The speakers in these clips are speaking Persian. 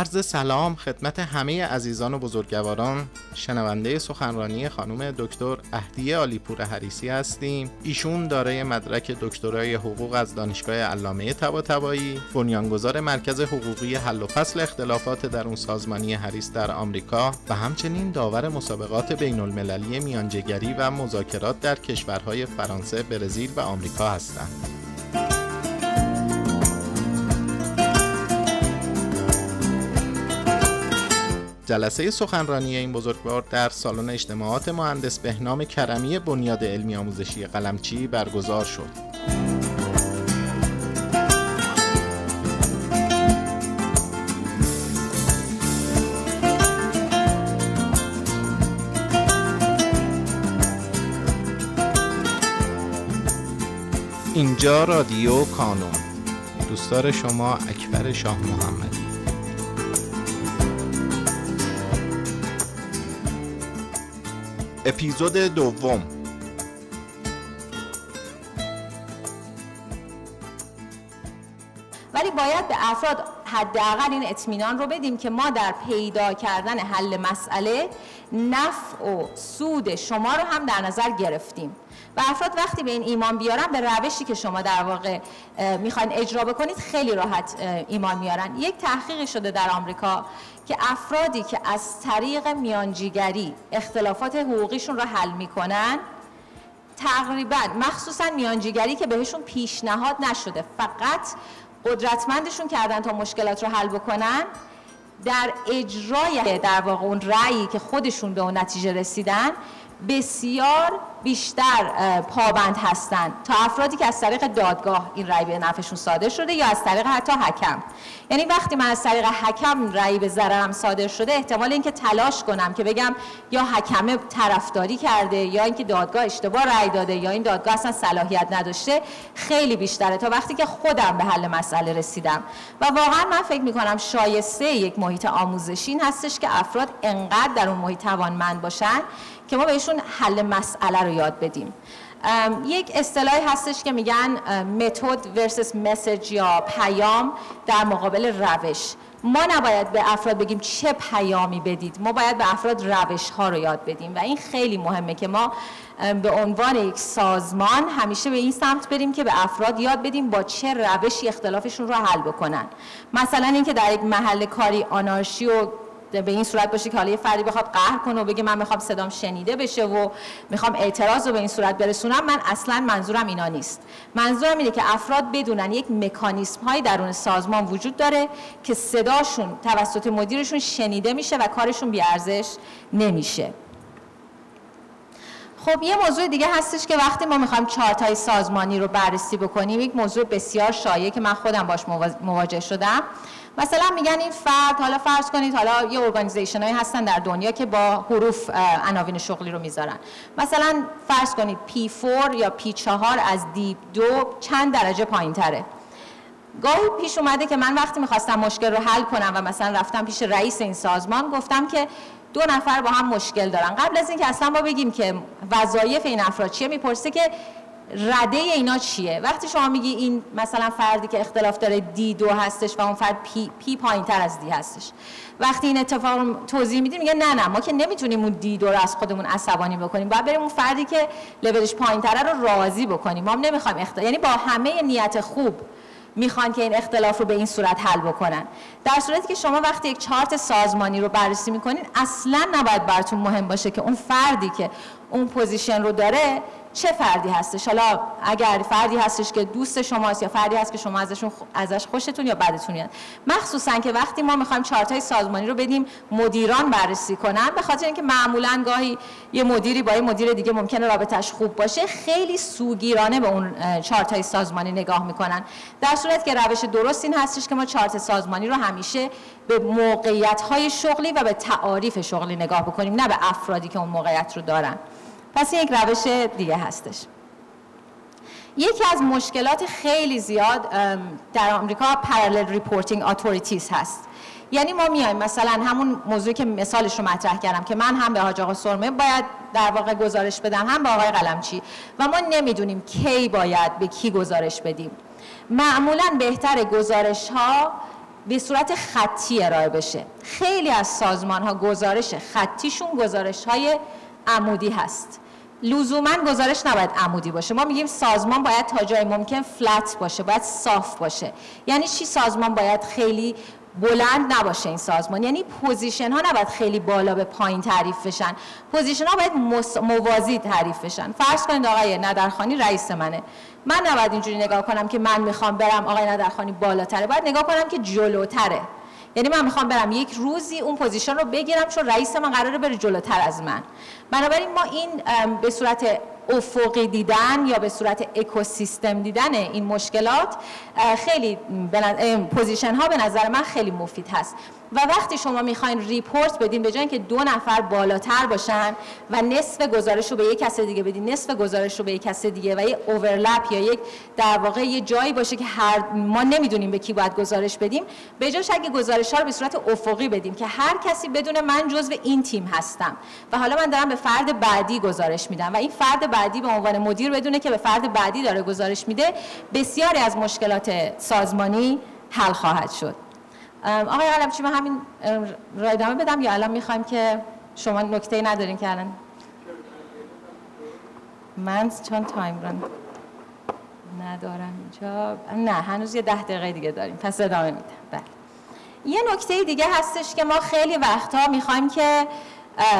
عرض سلام خدمت همه عزیزان و بزرگواران شنونده سخنرانی خانم دکتر اهدیه آلیپور حریسی هستیم ایشون دارای مدرک دکترای حقوق از دانشگاه علامه طباطبایی بنیانگذار مرکز حقوقی حل و فصل اختلافات درون سازمانی حریس در آمریکا و همچنین داور مسابقات بین المللی میانجگری و مذاکرات در کشورهای فرانسه، برزیل و آمریکا هستند. جلسه سخنرانی این بزرگوار در سالن اجتماعات مهندس بهنام کرمی بنیاد علمی آموزشی قلمچی برگزار شد. اینجا رادیو کانون دوستدار شما اکبر شاه محمدی اپیزود دوم. ولی باید به افراد حداقل این اطمینان رو بدیم که ما در پیدا کردن حل مسئله نفع و سود شما رو هم در نظر گرفتیم. و افراد وقتی به این ایمان بیارن به روشی که شما در واقع می‌خواین اجرا بکنید خیلی راحت ایمان میارن. یک تحقیق شده در آمریکا که افرادی که از طریق میانجیگری اختلافات حقوقیشون رو حل می‌کنن تقریبا مخصوصا میانجیگری که بهشون پیشنهاد نشده فقط قدرتمندشون کردن تا مشکلات رو حل بکنن در اجرای در واقع اون رأیی که خودشون به اون نتیجه رسیدن بسیار بیشتر پابند هستند. تا افرادی که از طریق دادگاه این رأی به نفعشون صادر شده یا از طریق حتی حکم. یعنی وقتی من از طریق حکم رأی به ضررم صادر شده احتمال اینکه تلاش کنم که بگم یا حکم طرفداری کرده یا اینکه دادگاه اشتباه رأی داده یا این دادگاه اصلا صلاحیت نداشته خیلی بیشتره. تا وقتی که خودم به حل مسئله رسیدم. و واقعا من فکر می‌کنم شایسته یک محیط آموزشی هستش که افراد انقدر در اون محیط توانمند باشن که ما بهشون حل مسئله رو یاد بدیم. یک اصطلاحی هستش که میگن متد ورسس مسج یا پیام در مقابل روش. ما نباید به افراد بگیم چه پیامی بدید. ما باید به افراد روش ها رو یاد بدیم. و این خیلی مهمه که ما به عنوان یک سازمان همیشه به این سمت بریم که به افراد یاد بدیم با چه روشی اختلافشون رو حل بکنن. مثلا اینکه در یک محل کاری آنارشی و به این صورت باشه که حالا یه فردی بخواد قهر کنه و بگه من می‌خوام صدام شنیده بشه و می‌خوام اعتراض رو به این صورت برسونم من اصلا منظورم اینا نیست. منظورم اینه که افراد بدونن یک مکانیسم های درون سازمان وجود داره که صداشون توسط مدیرشون شنیده میشه و کارشون بیارزش نمیشه. خب یه موضوع دیگه هستش که وقتی ما می‌خوایم چارت های سازمانی رو بررسی بکنیم یک موضوع بسیار شایع که من خودم باش مواجه شدم. مثلا میگن این فرد حالا فرض کنید حالا یه ارگانیزیشن هایی هستن در دنیا که با حروف عناوین شغلی رو می‌ذارن. مثلا فرض کنید P4 یا P4 از D2 چند درجه پایین تره گاهی پیش اومده که من وقتی می‌خواستم مشکل رو حل کنم و مثلا رفتم پیش رئیس این سازمان گفتم که دو نفر با هم مشکل دارن. قبل از اینکه اصلا ما بگیم که وظایف این افراد چیه می‌پرسه که رده اینا چیه؟ وقتی شما میگی این مثلا فردی که اختلاف داره دی دو هستش و اون فرد پی, پی تر از D هستش. وقتی این اتفاق رو توضیح میدیم میگه نه نه ما که نمی‌تونیم اون D دو رو از خودمون عصبانی بکنیم. باید بریم اون فردی که لولش پایین تره رو راضی بکنیم. ما هم نمی‌خوایم اختلاف یعنی با همه نیت خوب می‌خوان که این اختلاف رو به این صورت حل بکنن. در صورتی که شما وقتی یک چارت سازمانی رو بررسی می‌کنین اصلا نباید براتون مهم باشه که اون فردی که اون position رو داره چه فردی هستش؟ حالا اگر فردی هستش که دوست شماست یا فردی هست که شما ازشون ازش خوشتون یا بدتون میاد. مخصوصا که وقتی ما می‌خوایم چارت های سازمانی رو بدیم مدیران بررسی کنن به خاطر اینکه معمولا گاهی یه مدیری با یه مدیر دیگه ممکنه رابطش خوب باشه خیلی سوگیرانه به اون چارت های سازمانی نگاه می‌کنن. در صورت که روش درست این هستش که ما چارت سازمانی رو همیشه به موقعیت های شغلی و به تعاریف شغلی نگاه بکنیم نه به افرادی که اون موقعیت رو دارن. پس یک روش دیگه هستش. یکی از مشکلات خیلی زیاد در آمریکا parallel reporting authorities هست. یعنی ما میایم مثلا همون موضوعی که مثالش رو مطرح کردم که من هم به حاج آقا سرمه باید در واقع گزارش بدم هم به آقای قلمچی. و ما نمی‌دونیم کی باید به کی گزارش بدیم. معمولا بهتر گزارش ها به صورت خطی ارائه بشه. خیلی از سازمان ها گزارش خطیشون گزارش های عمودی هست. لزوما گزارش نباید عمودی باشه. ما میگیم سازمان باید تا جای ممکن flat باشه باید صاف باشه. یعنی چی سازمان باید خیلی بلند نباشه این سازمان؟ یعنی position ها نباید خیلی بالا به پایین تعریف بشن. position ها باید موازی تعریف بشن. فرض کنید آقای ندرخانی رئیس منه. من نباید اینجوری نگاه کنم که من می‌خوام برم آقای ندرخانی بالاتره. باید نگاه کنم که جلوتره. یعنی من می‌خوام برم یک روزی اون position رو بگیرم چون رئیس من قراره بره جلوتر از من. بنابراین ما این به صورت افقی دیدن یا به صورت اکوسیستم دیدن این مشکلات خیلی position ها به نظر من خیلی مفید هست. و وقتی شما می‌خواین report بدین به جای اینکه دو نفر بالاتر باشن و نصف گزارش رو به یک کس دیگه بدین نصف گزارش رو به یک کس دیگه و یه overlap یا یک در واقع یه جایی باشه که هر ما نمی‌دونیم به کی باید گزارش بدیم به جاش اگه گزارش ها رو به صورت افقی بدیم که هر کسی بدونه من جزو این تیم هستم. و حالا من دارم به فرد بعدی گزارش میدم و این فرد بعدی به عنوان مدیر بدونه که به فرد بعدی داره گزارش میده بسیاری از مشکلات سازمانی حل خواهد شد. آقای علم چی من همین رای ادامه بدم یا الان می‌خوایم که شما نکته ندارین که الان؟ من چون تایم رن ندارم اینجا. نه هنوز یه ده دقیقه دیگه داریم. پس ادامه میدم. بله. یه نکته دیگه هستش که ما خیلی وقتها می‌خوایم که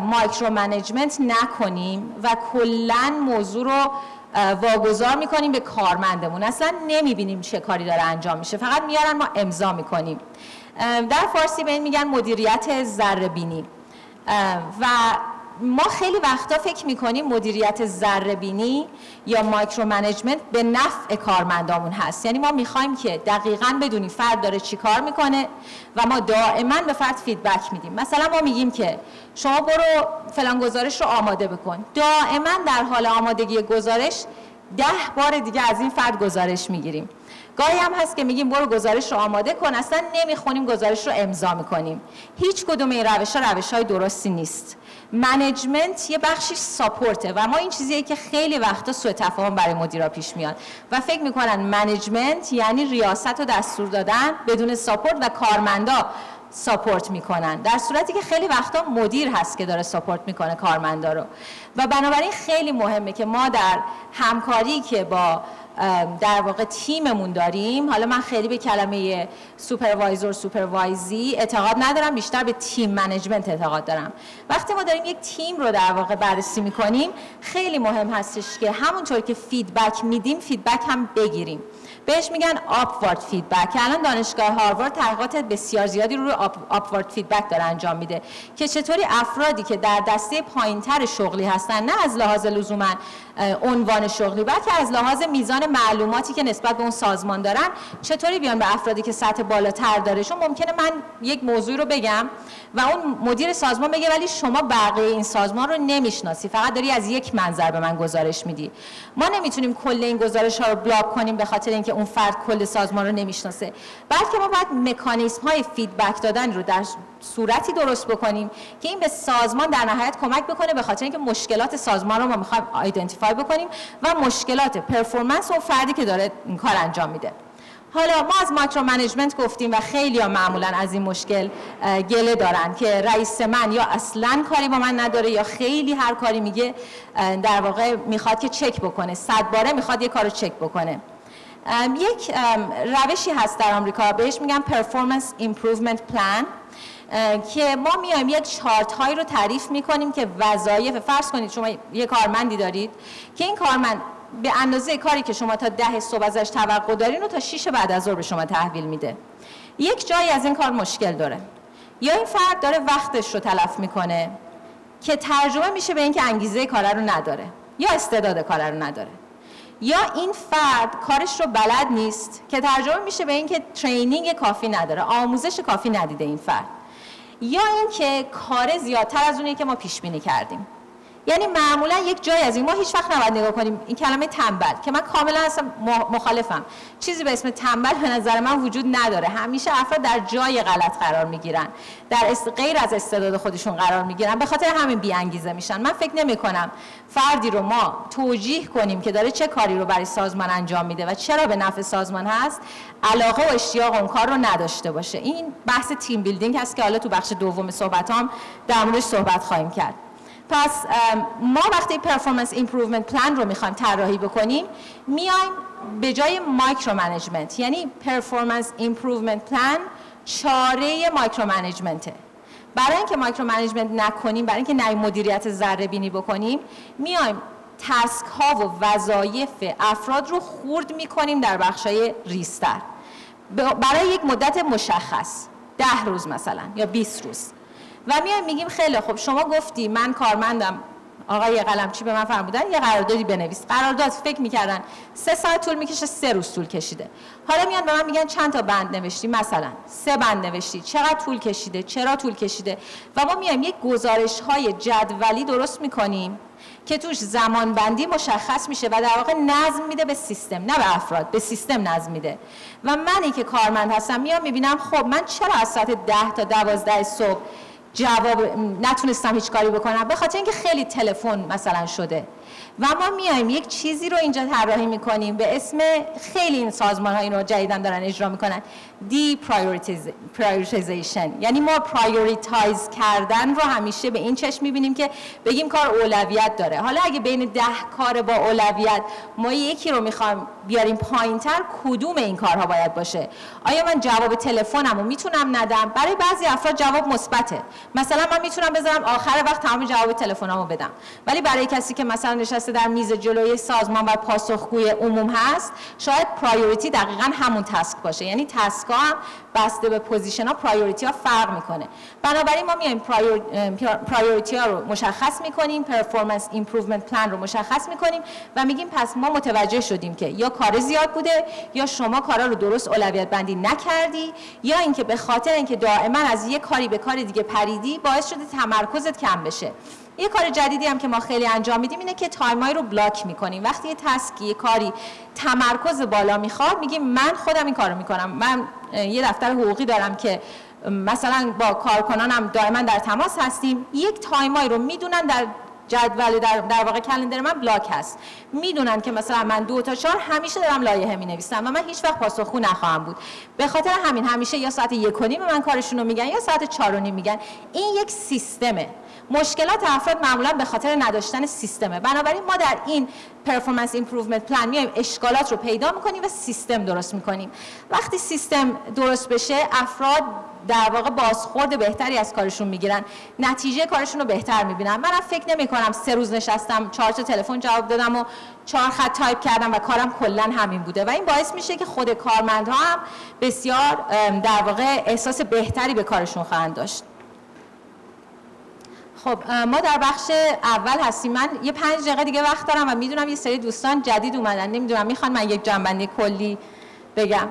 micro management نکنیم و کلا موضوع رو واگذار می‌کنیم به کارمندمون. اصلا نمی‌بینیم چه کاری داره انجام میشه. فقط میارن ما امضا می‌کنیم. در فارسی به این میگن مدیریت ذره بینی. و ما خیلی وقتا فکر می‌کنیم مدیریت ذره بینی یا micro management به نفع کارمندامون هست. یعنی ما می‌خوایم که دقیقا بدونیم فرد داره چی کار می‌کنه و ما دائما به فرد feedback میدیم. مثلا ما میگیم که شما برو فلان گزارش رو آماده بکن. دائما در حال آمادگی گزارش ده بار دیگه از این فرد گزارش می‌گیریم. گاهی هم هست که میگیم برو گزارش رو آماده کن. اصلا نمی‌خونیم گزارش رو امضا می‌کنیم. هیچ کدوم این روش ها روش های درستی نیست. management یه بخشی support ه و ما این چیزیه که خیلی وقتا سوء تفاهم برای مدیرا پیش میاد. و فکر می‌کنن management یعنی ریاست و دستور دادن بدون support و کارمندا support می‌کنن. در صورتی که خیلی وقتا مدیر هست که داره support می‌کنه کارمندا رو. و بنابراین خیلی مهمه که ما در همکاری که با در واقع تیممون داریم. حالا من خیلی به کلمه supervisor supervisory اعتقاد ندارم بیشتر به team management اعتقاد دارم. وقتی ما داریم یک تیم رو در واقع بررسی می‌کنیم خیلی مهم هستش که همونطور که feedback میدیم feedback هم بگیریم. بهش میگن upward feedback. الان دانشگاه هاروارد تحقیقات بسیار زیادی رو upward feedback داره انجام میده. که چطوری افرادی که در دسته پایینتر شغلی هستن نه از لحاظ لزوما عنوان شغلی بلکه از لحاظ میزان معلوماتی که نسبت به اون سازمان دارن چطوری بیان به افرادی که سطح بالاتر داره؟ چون ممکنه من یک موضوع رو بگم و اون مدیر سازمان بگه ولی شما بقیه این سازمان رو نمی‌شناسی. فقط داری از یک منظر به من گزارش میدی. ما نمی‌تونیم کل این گزارش ها رو block کنیم به خاطر اینکه اون فرد کل سازمان رو نمی‌شناسه. بلکه ما باید مکانیزم های feedback دادن رو در صورتی درست بکنیم که این به سازمان در نهایت کمک بکنه به خاطر اینکه مشکلات سازمان رو ما می‌خوایم identify بکنیم و مشکلات performance اون فردی که داره این کار انجام میده. حالا ما از micro management گفتیم و خیلی ها معمولا از این مشکل گله دارن که رئیس من یا اصلا کاری با من نداره یا خیلی هر کاری میگه در واقع می‌خواد که چک بکنه. صد باره می‌خواد یه کارو چک بکنه. یک روشی هست در آمریکا. بهش میگن performance improvement plan که ما میایم یک چارت هایی رو تعریف می‌کنیم که وظایف فرض کنید شما یه کارمندی دارید که این کارمند به اندازه کاری که شما تا ده صبح ازش توقع دارین رو تا 6 بعد از ظهر به شما تحویل میده. یک جایی از این کار مشکل داره. یا این فرد داره وقتش رو تلف می‌کنه که ترجمه میشه به اینکه انگیزه کار رو نداره یا استعداد کار رو نداره. یا این فرد کارش رو بلد نیست که ترجمه میشه به اینکه ترینینگ کافی نداره آموزش کافی ندیده این فرد. یا اینکه کار زیادتر از اونی که ما پیش بینی کردیم. یعنی معمولا یک جای از این. ما هیچ وقت نباید نگاه کنیم. این کلمه تنبل که من کاملا هستم مخالفم. چیزی به اسم تنبل به نظر من وجود نداره. همیشه افراد در جای غلط قرار می‌گیرن. در غیر از استعداد خودشون قرار می‌گیرن. به خاطر همین بی انگیزه میشن. من فکر نمی کنم فردی رو ما توجیه کنیم که داره چه کاری رو برای سازمان انجام میده و چرا به نفع سازمان هست. علاقه و اشتیاق اون کار رو نداشته باشه. این بحث team building هست که حالا تو بخش دوم صحبتام در موردش صحبت خواهیم کرد. پس ما وقتی performance improvement plan رو می‌خوایم طراحی بکنیم میایم به جای micro management یعنی performance improvement plan چاره micro management ه برای اینکه micro management نکنیم برای اینکه نیایم مدیریت ذره بینی بکنیم میایم task ها و وظایف افراد رو خورد می‌کنیم در بخشای ریزتر. برای یک مدت مشخص. ده روز مثلا یا 20 روز. و میایم میگیم خیلی خب شما گفتی من کارمندم. آقای چی به من فرمودن؟ یه قراردادی بنویس. قرارداد فکر می‌کردن سه ساعت طول می‌کشه سه روز طول کشیده. حالا میان به من میگن چند تا بند نوشتی؟ مثلا سه بند نوشتی. چقدر طول کشیده؟ چرا طول کشیده؟ و ما میایم یک گزارش های جدولی درست می‌کنیم که توش زمان بندی مشخص میشه و در واقع نظم میده به سیستم نه به افراد به سیستم نظم میده. و منی که کارمند هستم میام می‌بینم خب من چرا از ساعت ده تا دوازده صبح جواب نتونستم هیچ کاری بکنم. به خاطر اینکه خیلی تلفن مثلا شده. و ما میایم یک چیزی رو اینجا طراحی می‌کنیم به اسم خیلی این سازمان ها اینو جدیدا دارن اجرا می‌کنن. deprioritization یعنی ما prioritize کردن رو همیشه به این چشم می‌بینیم که بگیم کار اولویت داره. حالا اگه بین ده کار با اولویت ما یکی رو می‌خوایم بیاریم پایینتر کدوم این کارها باید باشه؟ آیا من جواب تلفنم رو می‌تونم ندم؟ برای بعضی افراد جواب مثبته. مثلا من می‌تونم بذارم آخر وقت تمام جواب تلفنمو بدم. ولی برای کسی که مثلا نشسته در میز جلوی سازمان و پاسخگوی عموم هست شاید priority دقیقا همون task باشه. یعنی task ها هم بسته به position ها priority ها فرق می‌کنه. بنابراین ما میایم priority ها رو مشخص می‌کنیم performance improvement plan رو مشخص می‌کنیم و میگیم پس ما متوجه شدیم که یا کار زیاد بوده یا شما کارا رو درست اولویت بندی نکردی یا اینکه به خاطر اینکه دائما از یک کاری به کار دیگه پریدی باعث شده تمرکزت کم بشه. یه کار جدیدی هم که ما خیلی انجام میدیم اینه که time های رو block می‌کنیم. وقتی یه task ی یه کاری تمرکز بالا می‌خواد میگیم من خودم این کارو می‌کنم. من یه دفتر حقوقی دارم که مثلا با کارکنانم دائما در تماس هستیم. یک time های رو می‌دونن در جدول در, در واقع calendar من block هست. می‌دونن که مثلا من دو تا چهار همیشه دارم لایحه می نویسم و من هیچ وقت پاسخگو نخواهم بود. به خاطر همین همیشه یا ساعت یک و نیم من کارشون رو میگن یا ساعت چهار و نیم میگن. این یک سیستمه. مشکلات افراد معمولا به خاطر نداشتن سیستمه. بنابراین ما در این performance improvement plan میایم اشکالات رو پیدا می‌کنیم و سیستم درست می‌کنیم. وقتی سیستم درست بشه افراد در واقع بازخورد بهتری از کارشون می‌گیرن. نتیجه کارشون رو بهتر می‌بینن. من فکر نمی کنم سه روز نشستم چهار تا تلفن جواب دادم و چهار خط تایپ کردم و کارم کلا همین بوده. و این باعث میشه که خود کارمندها هم بسیار در واقع احساس بهتری به کارشون خواهند داشت. خب ما در بخش اول هستیم. من یه پنج دقیقه دیگه وقت دارم و می‌دونم یه سری دوستان جدید اومدن. نمی‌دونم می‌خوان من یک جنبندی کلی بگم.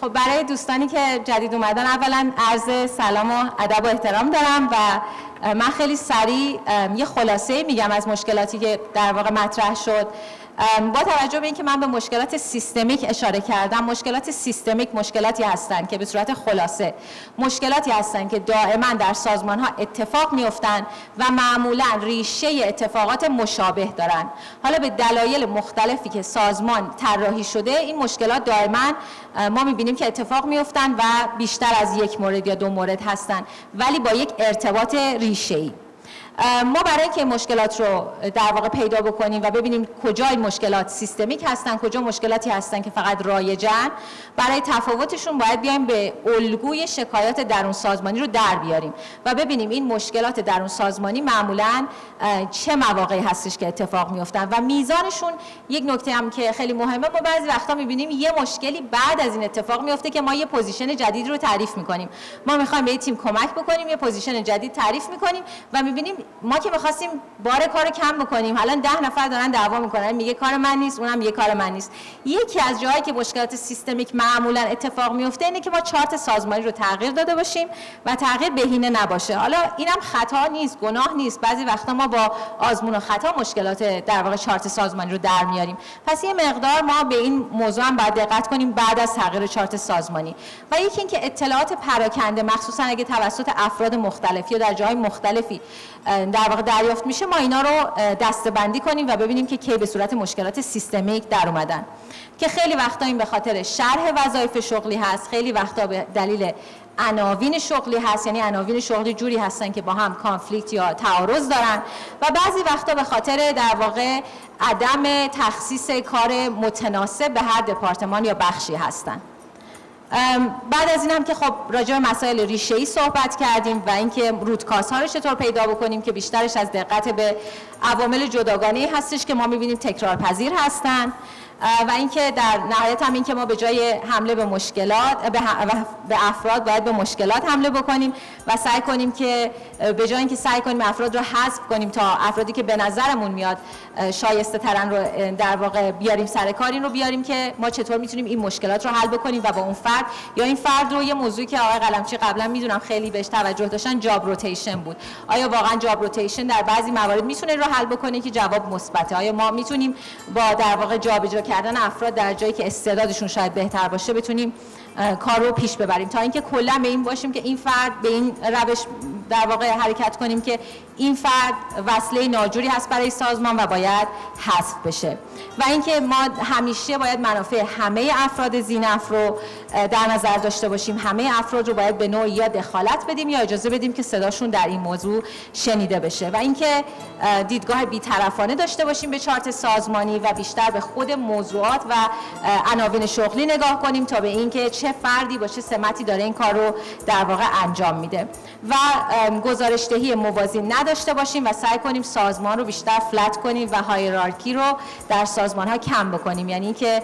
خب برای دوستانی که جدید اومدن اولا عرض سلام و ادب و احترام دارم و من خیلی سریع یه خلاصه میگم از مشکلاتی که در واقع مطرح شد. با توجه به اینکه من به مشکلات سیستمیک اشاره کردم مشکلات سیستمیک مشکلاتی هستند که به صورت خلاصه مشکلاتی هستند که دائما در سازمان ها اتفاق میافتند و معمولا ریشه اتفاقات مشابه دارند. حالا به دلایل مختلفی که سازمان طراحی شده این مشکلات دائما ما می‌بینیم که اتفاق میافتند و بیشتر از یک مورد یا دو مورد هستند ولی با یک ارتباط ریشه ای ما برای اینکه مشکلات رو در واقع پیدا بکنیم و ببینیم کجا این مشکلات systemic هستن کجا مشکلاتی هستن که فقط رایجن برای تفاوتشون باید بیایم به الگوی شکایات درون سازمانی رو در بیاریم و ببینیم این مشکلات درون سازمانی معمولا چه مواقعی هستش که اتفاق میفتن و میزانشون یک نکته هم که خیلی مهمه ما بعضی وقتا می‌بینیم یه مشکلی بعد از این اتفاق میفته که ما یه position جدید رو تعریف می‌کنیم. ما می‌خوایم به تیم کمک بکنیم یه position جدید تعریف می‌کنیم و می‌بینیم ما که می‌خواستیم بار کار کم بکنیم. حالا ده نفر دارن دعوا می‌کنن. میگه کار من نیست اونم میگه کار من نیست. یکی از جاهایی که مشکلات systemic معمولا اتفاق میفته اینه که ما چارت سازمانی رو تغییر داده باشیم و تغییر بهینه نباشه. حالا اینم خطا نیست گناه نیست. بعضی وقتا ما با آزمون و خطا مشکلات در واقع چارت سازمانی رو در میاریم. پس یه مقدار ما به این موضوع هم باید دقت کنیم بعد از تغییر چارت سازمانی. و یکی اینکه اطلاعات پراکنده مخصوصا اگه توسط افراد مختلف یا در جای مختلفی در واقع دریافت میشه ما اینا رو دستبندی کنیم و ببینیم که کی به صورت مشکلات سیستمیک در اومدن. که خیلی وقتا این به خاطر شرح وظایف شغلی هست خیلی وقتا به دلیل عناوین شغلی هست یعنی عناوین شغلی جوری هستن که با هم کانفلیکت یا تعارض دارن و بعضی وقتا به خاطر در واقع عدم تخصیص کار متناسب به هر دپارتمان یا بخشی هستن. بعد از این هم که خب راجع به مسائل ریشه ای صحبت کردیم و اینکه رودکاست ها رو چطور پیدا بکنیم که بیشترش از دقت به عوامل جداگانه هستش که ما می‌بینیم تکرار پذیر هستن. و اینکه در نهایت هم اینکه ما به جای حمله به مشکلات به افراد باید به مشکلات حمله بکنیم و سعی کنیم که به جای اینکه سعی کنیم افراد رو حذف کنیم تا افرادی که به نظرمون میاد شایسته ترن رو در واقع بیاریم سر کار این رو بیاریم که ما چطور می‌تونیم این مشکلات رو حل بکنیم و با اون فرد یا این فرد رو یه موضوعی که آقای قلمچی قبلا می‌دونم خیلی بهش توجه داشتن جاب روتیشن بود. آیا واقعا جاب روتیشن در بعضی موارد می‌تونه رو حل بکنه که جواب مثبته؟ آیا ما می‌تونیم با در واقع جابجا کردن افراد در جایی که استعدادشون شاید بهتر باشه بتونیم کار رو پیش ببریم. تا اینکه کلا به این باشیم که این فرد به این روش در واقع حرکت کنیم که این فرد وصله ناجوری هست برای سازمان و باید حذف بشه. و اینکه ما همیشه باید منافع همه افراد زینف رو در نظر داشته باشیم. همه افراد رو باید به نوعی یا دخالت بدیم یا اجازه بدیم که صداشون در این موضوع شنیده بشه. و اینکه دیدگاه بیطرفانه داشته باشیم به چارت سازمانی و بیشتر به خود موضوعات و عناوین شغلی نگاه کنیم تا به اینکه چه فردی با چه سمتی داره این کار رو در واقع انجام میده. و گزارشدهی موازی نداشته باشیم و سعی کنیم سازمان رو بیشتر فلت کنیم و هایرارکی رو در سازمان ها کم بکنیم. یعنی اینکه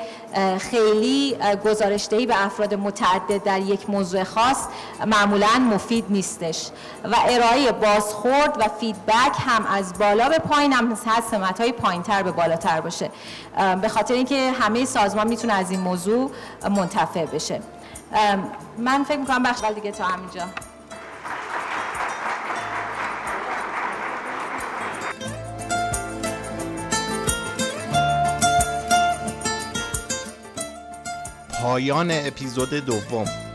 خیلی گزارشدهی به افراد متعدد در یک موضوع خاص معمولا مفید نیستش. و ارائه بازخورد و فیدبک هم از بالا به پایین هم از سمت های پایین تر به بالاتر باشه. به خاطر اینکه همه سازمان می‌تونه از این موضوع منتفع بشه. من فکر می‌کنم بخش دیگه تا همینجا. پایان اپیزود دوم.